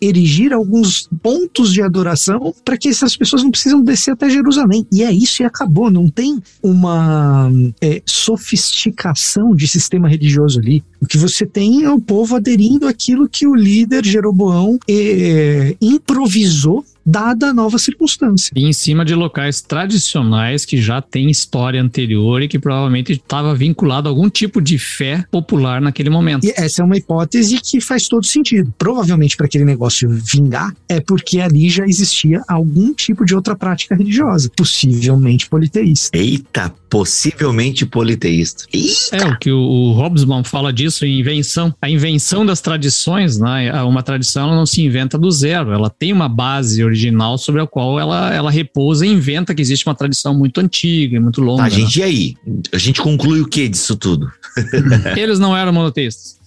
erigir alguns pontos de adoração para que essas pessoas não precisam descer até Jerusalém. E é isso e acabou. Não tem uma é, sofisticação de sistema religioso ali. O que você tem é o povo aderindo àquilo que o líder Jeroboão é, improvisou dada a nova circunstância. E em cima de locais tradicionais que já têm história anterior e que provavelmente estava vinculado a algum tipo de fé popular naquele momento. E essa é uma hipótese que faz todo sentido. Provavelmente para aquele negócio vingar é porque ali já existia algum tipo de outra prática religiosa, possivelmente politeísta. Eita, possivelmente politeísta. Eita. É o que o, o Hobsbawm fala disso em invenção. A invenção das tradições, né? Uma tradição não se inventa do zero, ela tem uma base original sobre a qual ela, ela repousa e inventa que existe uma tradição muito antiga e muito longa. Tá, gente, né? e aí? A gente conclui o que disso tudo? Eles não eram monoteístas.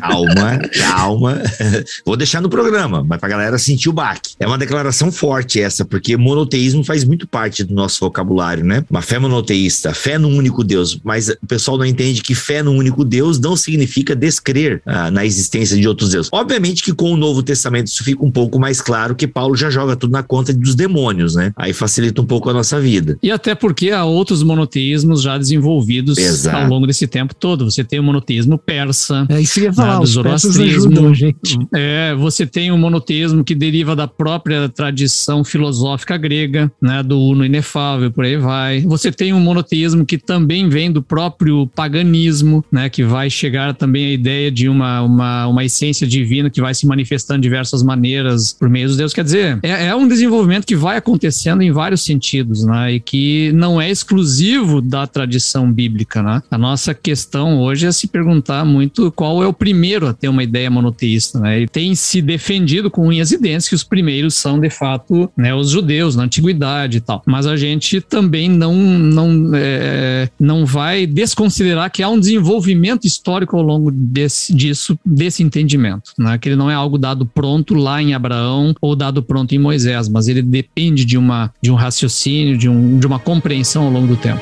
Calma, calma. Vou deixar no programa, mas pra galera sentir o baque. É uma declaração forte essa, porque monoteísmo faz muito parte do nosso vocabulário, né? Uma fé monoteísta, fé no único Deus. Mas o pessoal não entende que fé no único Deus não significa descrer ah, na existência de outros deuses. Obviamente que com o Novo Testamento isso fica um pouco mais claro, que Paulo já joga tudo na conta dos demônios, né? Aí facilita um pouco a nossa vida. E até porque há outros monoteísmos já desenvolvidos Exato. ao longo desse tempo todo. Você tem o monoteísmo persa. É isso que ia falar, né, do zoroastrismo. gente. É, você tem o monoteísmo que deriva da própria tradição filosófica grega, né? Do uno inefável, por aí vai. Você tem um monoteísmo que também vem do próprio paganismo, né? Que vai chegar também a ideia de uma, uma, uma essência divina que vai se manifestando de diversas maneiras por meio dos deuses. Quer dizer, é, é um desenvolvimento que vai acontecendo em vários sentidos, né? E que não é exclusivo da tradição bíblica, né? A nossa questão hoje é se perguntar muito qual é o primeiro a ter uma ideia monoteísta, né? Ele tem se defendido com unhas e dentes que os primeiros são, de fato, né, os judeus, na antiguidade e tal. Mas a gente também não, não, é, não vai desconsiderar que há um desenvolvimento histórico ao longo desse, disso, desse entendimento, né? Que ele não é algo dado pronto lá em Abraão ou dado pronto em Moisés, mas ele depende de, uma, de um raciocínio, de, um, de uma compreensão ao longo do tempo.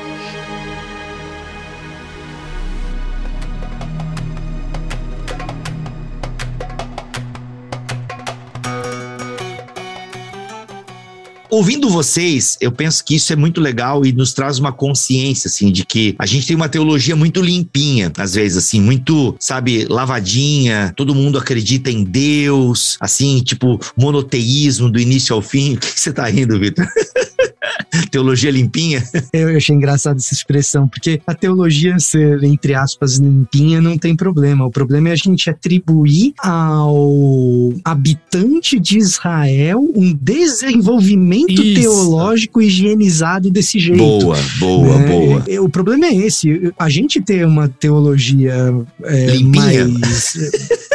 Ouvindo vocês, eu penso que isso é muito legal e nos traz uma consciência, assim, de que a gente tem uma teologia muito limpinha, às vezes, assim, muito, sabe, lavadinha, todo mundo acredita em Deus, assim, tipo, monoteísmo do início ao fim. O que você tá rindo, Vitor? teologia limpinha? Eu achei engraçado essa expressão, porque a teologia ser, entre aspas, limpinha não tem problema. O problema é a gente atribuir ao habitante de Israel um desenvolvimento Isso. teológico higienizado desse jeito. Boa, boa, né? boa. O problema é esse. A gente ter uma teologia é, mais.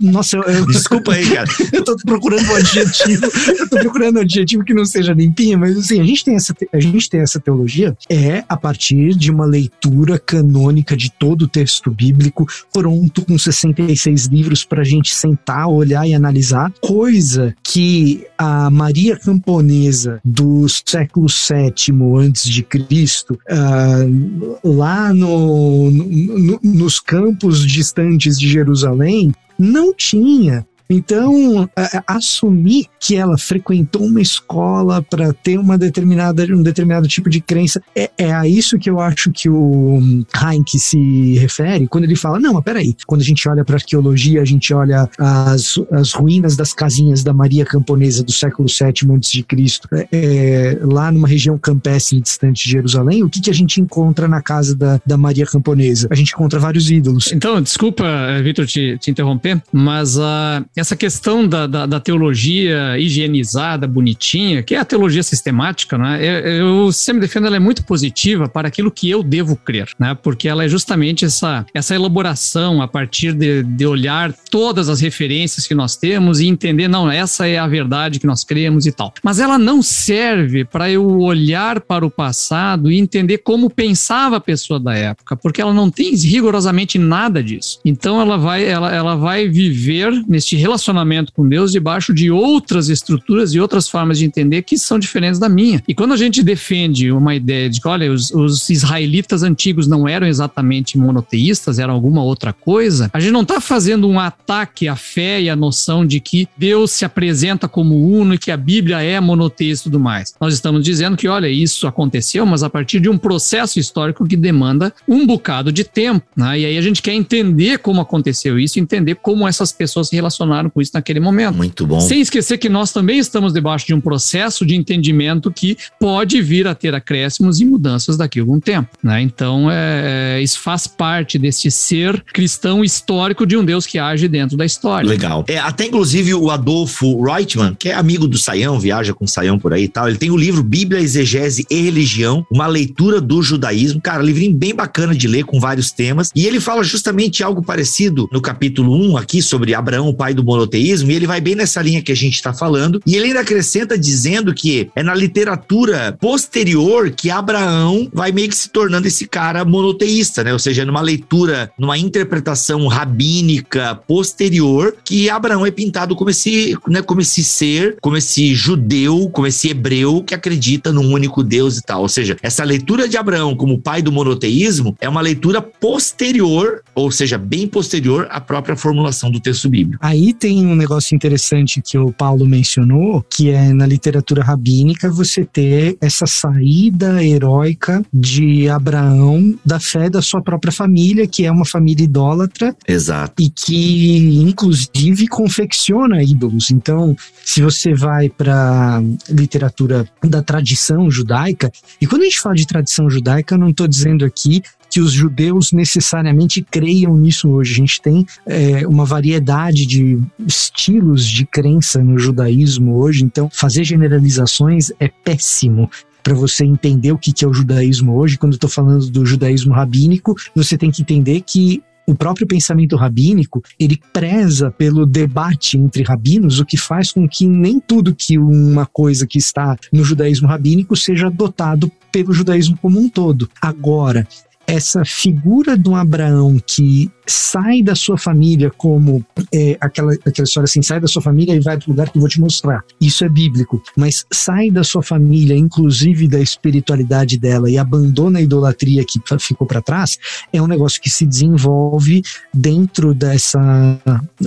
Nossa, eu, eu, Desculpa aí, cara. eu tô procurando um adjetivo. eu tô procurando um adjetivo que não seja limpinha, mas assim, a gente tem essa, a gente tem essa teologia é a partir de uma leitura canônica de todo o texto bíblico, pronto com 66 livros pra gente sentar, olhar e analisar, coisa que a Maria Camponesa do século VII antes de Cristo, uh, lá no, no, nos campos distantes de Jerusalém, não tinha então, assumir que ela frequentou uma escola para ter uma determinada, um determinado tipo de crença, é, é a isso que eu acho que o Heinck se refere quando ele fala: não, mas peraí, quando a gente olha para arqueologia, a gente olha as, as ruínas das casinhas da Maria Camponesa do século VII a.C., é, é, lá numa região campestre distante de Jerusalém, o que, que a gente encontra na casa da, da Maria Camponesa? A gente encontra vários ídolos. Então, desculpa, Vitor, te, te interromper, mas uh, essa questão da, da, da, teologia higienizada, bonitinha, que é a teologia sistemática, né? Eu, eu sempre defendo ela é muito positiva para aquilo que eu devo crer, né? Porque ela é justamente essa, essa elaboração a partir de, de olhar todas as referências que nós temos e entender, não, essa é a verdade que nós cremos e tal. Mas ela não serve para eu olhar para o passado e entender como pensava a pessoa da época, porque ela não tem rigorosamente nada disso. Então ela vai, ela, ela vai viver neste relacionamento com Deus debaixo de outras estruturas e outras formas de entender que são diferentes da minha. E quando a gente defende uma ideia de que, olha, os, os israelitas antigos não eram exatamente monoteístas, eram alguma outra coisa, a gente não está fazendo um ataque à fé e à noção de que Deus se apresenta como uno e que a Bíblia é monoteísta e tudo mais. Nós estamos dizendo que, olha, isso aconteceu, mas a partir de um processo histórico que demanda um bocado de tempo. Né? E aí a gente quer entender como aconteceu isso, entender como essas pessoas se relacionaram com isso naquele momento. Muito bom. Sem esquecer que nós também estamos debaixo de um processo de entendimento que pode vir a ter acréscimos e mudanças daqui a algum tempo. Né? Então, é, é, isso faz parte desse ser cristão histórico de um Deus que age dentro da história. Legal. É, até inclusive o Adolfo Reutemann, que é amigo do Saião, viaja com o Saião por aí e tal, ele tem o livro Bíblia, Exegese e Religião, uma leitura do judaísmo. Cara, livrinho bem bacana de ler com vários temas. E ele fala justamente algo parecido no capítulo 1 aqui sobre Abraão, o pai do monoteísmo, e ele vai bem nessa linha que a gente está falando. E ele ainda acrescenta dizendo que é na literatura posterior que Abraão vai meio que se tornando esse cara monoteísta, né? Ou seja, numa leitura, numa interpretação rabínica posterior, que Abraão é pintado como esse, né, como esse ser, como esse judeu, como esse hebreu que acredita num único Deus e tal. Ou seja, essa leitura de Abraão como pai do monoteísmo é uma leitura posterior, ou seja, bem posterior à própria formulação do texto bíblico. Aí tem um negócio interessante que o Paulo mencionou, que é na literatura rabínica você ter essa saída heróica de Abraão da fé da sua própria família, que é uma família idólatra. Exato. E que, inclusive, confecciona ídolos. Então, se você vai para literatura da tradição judaica, e quando a gente fala de tradição judaica, eu não estou dizendo aqui que os judeus necessariamente creiam nisso hoje. A gente tem é, uma variedade de estilos de crença no judaísmo hoje, então fazer generalizações é péssimo para você entender o que, é o judaísmo hoje. Quando eu estou falando do judaísmo rabínico, você tem que entender que o próprio pensamento rabínico, ele preza pelo debate entre rabinos, o que faz com que nem tudo que uma coisa que está no judaísmo rabínico seja adotado pelo judaísmo como um todo. Agora, essa figura do Abraão que sai da sua família como é, aquela, aquela história assim, sai da sua família e vai para o lugar que eu vou te mostrar. Isso é bíblico. Mas sai da sua família, inclusive da espiritualidade dela, e abandona a idolatria que ficou para trás, é um negócio que se desenvolve dentro dessa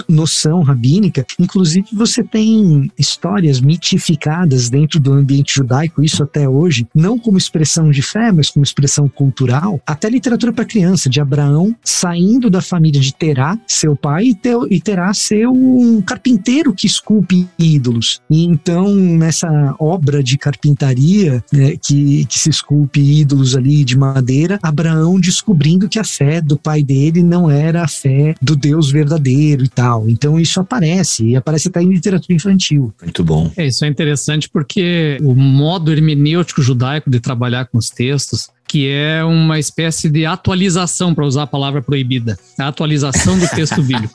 noção rabínica. Inclusive, você tem histórias mitificadas dentro do ambiente judaico, isso até hoje, não como expressão de fé, mas como expressão cultural. Até literatura para criança, de Abraão saindo da família de Terá, seu pai, e, ter, e Terá ser um carpinteiro que esculpe ídolos. E então, nessa obra de carpintaria, né, que, que se esculpe ídolos ali de madeira, Abraão descobrindo que a fé do pai dele não era a fé do Deus verdadeiro e tal. Então, isso aparece, e aparece até em literatura infantil. Muito bom. É, isso é interessante porque o modo hermenêutico judaico de trabalhar com os textos que é uma espécie de atualização, para usar a palavra proibida, a atualização do texto bíblico.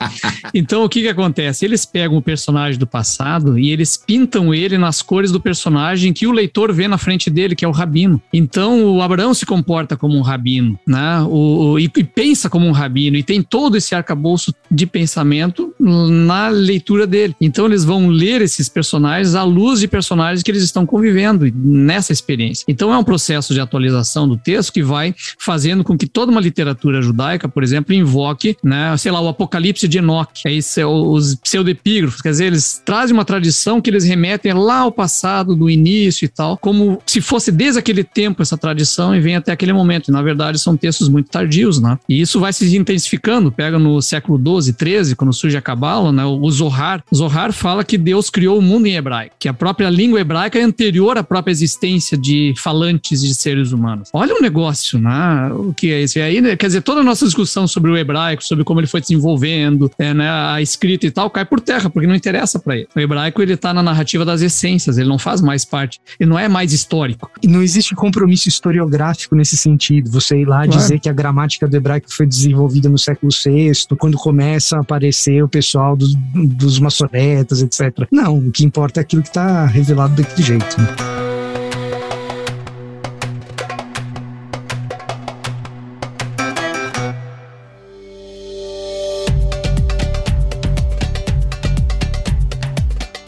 Então, o que, que acontece? Eles pegam o personagem do passado e eles pintam ele nas cores do personagem que o leitor vê na frente dele, que é o rabino. Então, o Abraão se comporta como um rabino, né? O, o e, e pensa como um rabino, e tem todo esse arcabouço de pensamento na leitura dele. Então, eles vão ler esses personagens à luz de personagens que eles estão convivendo nessa experiência. Então, é um processo de atualização do texto que vai fazendo com que toda uma literatura judaica, por exemplo, invoque, né, sei lá, o Apocalipse de Enoque, é isso, os pseudepígrafos, quer dizer, eles trazem uma tradição que eles remetem lá ao passado, do início e tal, como se fosse desde aquele tempo essa tradição e vem até aquele momento. E, na verdade, são textos muito tardios, né? E isso vai se intensificando. Pega no século 12, 13, quando surge a Cabala, né? O Zohar. Zohar fala que Deus criou o mundo em hebraico, que a própria língua hebraica é anterior à própria existência de falantes de seres humanos. Olha outro negócio, né? O que é esse aí? Né? Quer dizer, toda a nossa discussão sobre o hebraico, sobre como ele foi desenvolvendo, é, né, a escrita e tal, cai por terra, porque não interessa para ele. O hebraico, ele tá na narrativa das essências, ele não faz mais parte, ele não é mais histórico. E não existe compromisso historiográfico nesse sentido. Você ir lá claro. dizer que a gramática do hebraico foi desenvolvida no século VI, quando começa a aparecer o pessoal dos, dos maçonetas, etc. Não, o que importa é aquilo que está revelado daquele jeito. Né?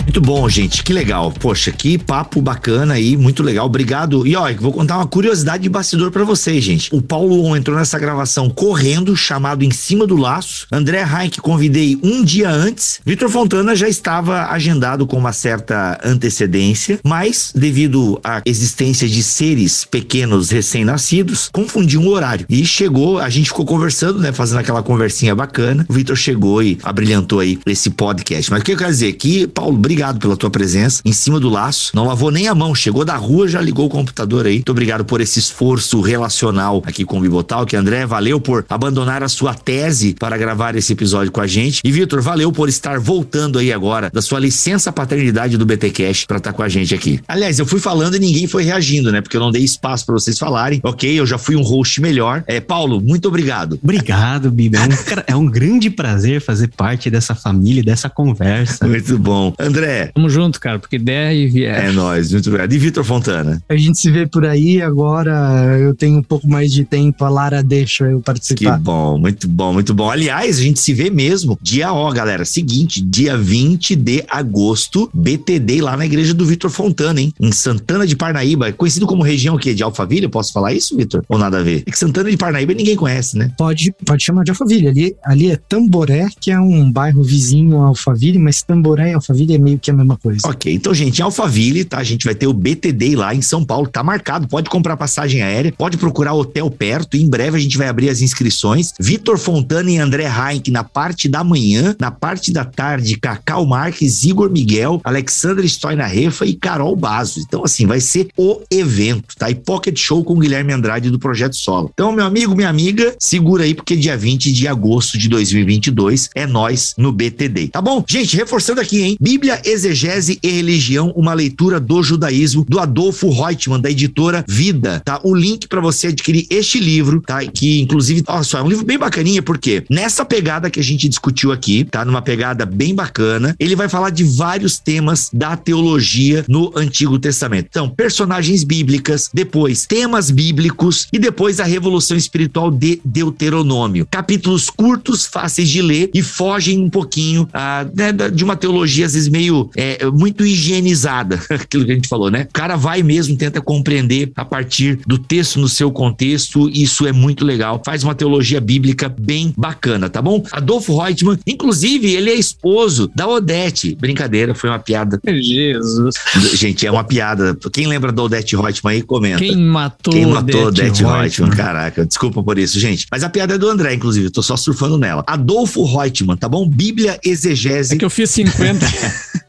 Muito bom, gente. Que legal. Poxa, que papo bacana aí, muito legal. Obrigado. E ó, vou contar uma curiosidade de bastidor para vocês, gente. O Paulo entrou nessa gravação correndo, chamado em cima do laço. André Heinck convidei um dia antes. Vitor Fontana já estava agendado com uma certa antecedência, mas devido à existência de seres pequenos recém-nascidos, confundiu um horário. E chegou, a gente ficou conversando, né, fazendo aquela conversinha bacana. O Vitor chegou e abrilhantou aí esse podcast. Mas o que eu quero dizer? Que, Paulo, obrigado obrigado pela tua presença em cima do laço. Não lavou nem a mão, chegou da rua, já ligou o computador aí. Muito obrigado por esse esforço relacional aqui com o Bibotal, que André, valeu por abandonar a sua tese para gravar esse episódio com a gente. E Vitor, valeu por estar voltando aí agora da sua licença paternidade do BT Cash para estar tá com a gente aqui. Aliás, eu fui falando e ninguém foi reagindo, né? Porque eu não dei espaço para vocês falarem. Ok, eu já fui um host melhor. É, Paulo, muito obrigado. Obrigado, Bibi. É um, é um grande prazer fazer parte dessa família, dessa conversa. Muito bom. André, André. Tamo junto, cara, porque der e vier. É nóis, muito obrigado. E Vitor Fontana? A gente se vê por aí, agora eu tenho um pouco mais de tempo, a Lara deixa eu participar. Que bom, muito bom, muito bom. Aliás, a gente se vê mesmo dia ó, galera, seguinte, dia 20 de agosto, BTD lá na igreja do Vitor Fontana, hein? Em Santana de Parnaíba, conhecido como região o quê? De Alphaville, posso falar isso, Vitor? Ou nada a ver? É que Santana de Parnaíba ninguém conhece, né? Pode, pode chamar de Alphaville. Ali, ali é Tamboré, que é um bairro vizinho a Alphaville, mas Tamboré e Alphaville é meio que a mesma coisa. Ok, então, gente, em Alphaville, tá? A gente vai ter o BTD lá em São Paulo, tá marcado. Pode comprar passagem aérea, pode procurar hotel perto. Em breve a gente vai abrir as inscrições. Vitor Fontana e André Heinck na parte da manhã, na parte da tarde, Cacau Marques, Igor Miguel, Alexandre Stoina Refa e Carol Bazo. Então, assim, vai ser o evento, tá? E Pocket Show com Guilherme Andrade do Projeto Solo. Então, meu amigo, minha amiga, segura aí, porque dia 20 de agosto de 2022 é nós no BTD, tá bom? Gente, reforçando aqui, hein? Bíblia Exegese e Religião, uma leitura do judaísmo, do Adolfo Reutemann, da editora Vida, tá? O link para você adquirir este livro, tá? Que, inclusive, olha só, é um livro bem bacaninha, porque nessa pegada que a gente discutiu aqui, tá? Numa pegada bem bacana, ele vai falar de vários temas da teologia no Antigo Testamento. Então, personagens bíblicas, depois temas bíblicos e depois a revolução espiritual de Deuteronômio. Capítulos curtos, fáceis de ler e fogem um pouquinho ah, né, de uma teologia, às vezes, meio é, muito higienizada, aquilo que a gente falou, né? O cara vai mesmo, tenta compreender a partir do texto no seu contexto, isso é muito legal. Faz uma teologia bíblica bem bacana, tá bom? Adolfo Reutemann, inclusive, ele é esposo da Odete. Brincadeira, foi uma piada. Jesus. Gente, é uma piada. Quem lembra da Odete Reutemann aí, comenta. Quem matou Quem matou Odete, Odete Reutemann? Caraca, desculpa por isso, gente. Mas a piada é do André, inclusive, eu tô só surfando nela. Adolfo Reutemann, tá bom? Bíblia Exegese. É que eu fiz 50.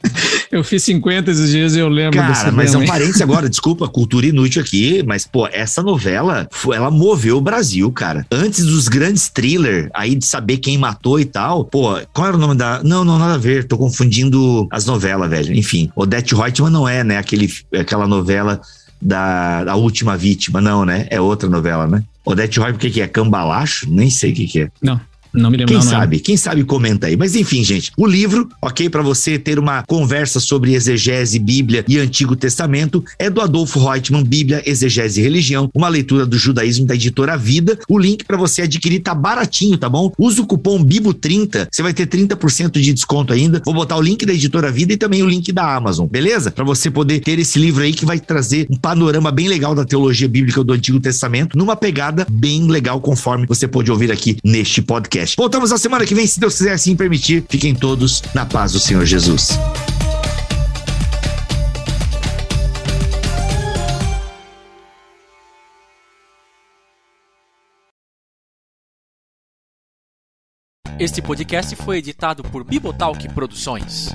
Eu fiz 50 esses dias e eu lembro Cara, mas é um parênteses agora, desculpa, cultura inútil aqui, mas, pô, essa novela, ela moveu o Brasil, cara. Antes dos grandes thrillers, aí de saber quem matou e tal, pô, qual era o nome da... Não, não, nada a ver, tô confundindo as novelas, velho. Enfim, Odete Reutemann não é, né, aquele, aquela novela da, da Última Vítima, não, né? É outra novela, né? Odete Reutemann, o que, que é? Cambalacho? Nem sei o que, que é. Não. Não me lembro. Quem sabe? Quem sabe comenta aí. Mas enfim, gente, o livro, ok, para você ter uma conversa sobre exegese, Bíblia e Antigo Testamento, é do Adolfo Reutemann, Bíblia, Exegese e Religião, uma leitura do judaísmo da editora Vida. O link para você adquirir tá baratinho, tá bom? Usa o cupom BIBO30, você vai ter 30% de desconto ainda. Vou botar o link da editora Vida e também o link da Amazon, beleza? Para você poder ter esse livro aí que vai trazer um panorama bem legal da teologia bíblica do Antigo Testamento, numa pegada bem legal, conforme você pode ouvir aqui neste podcast podcast. Voltamos na semana que vem, se Deus quiser assim permitir. Fiquem todos na paz do Senhor Jesus. Este podcast foi editado por Bibotalk Produções.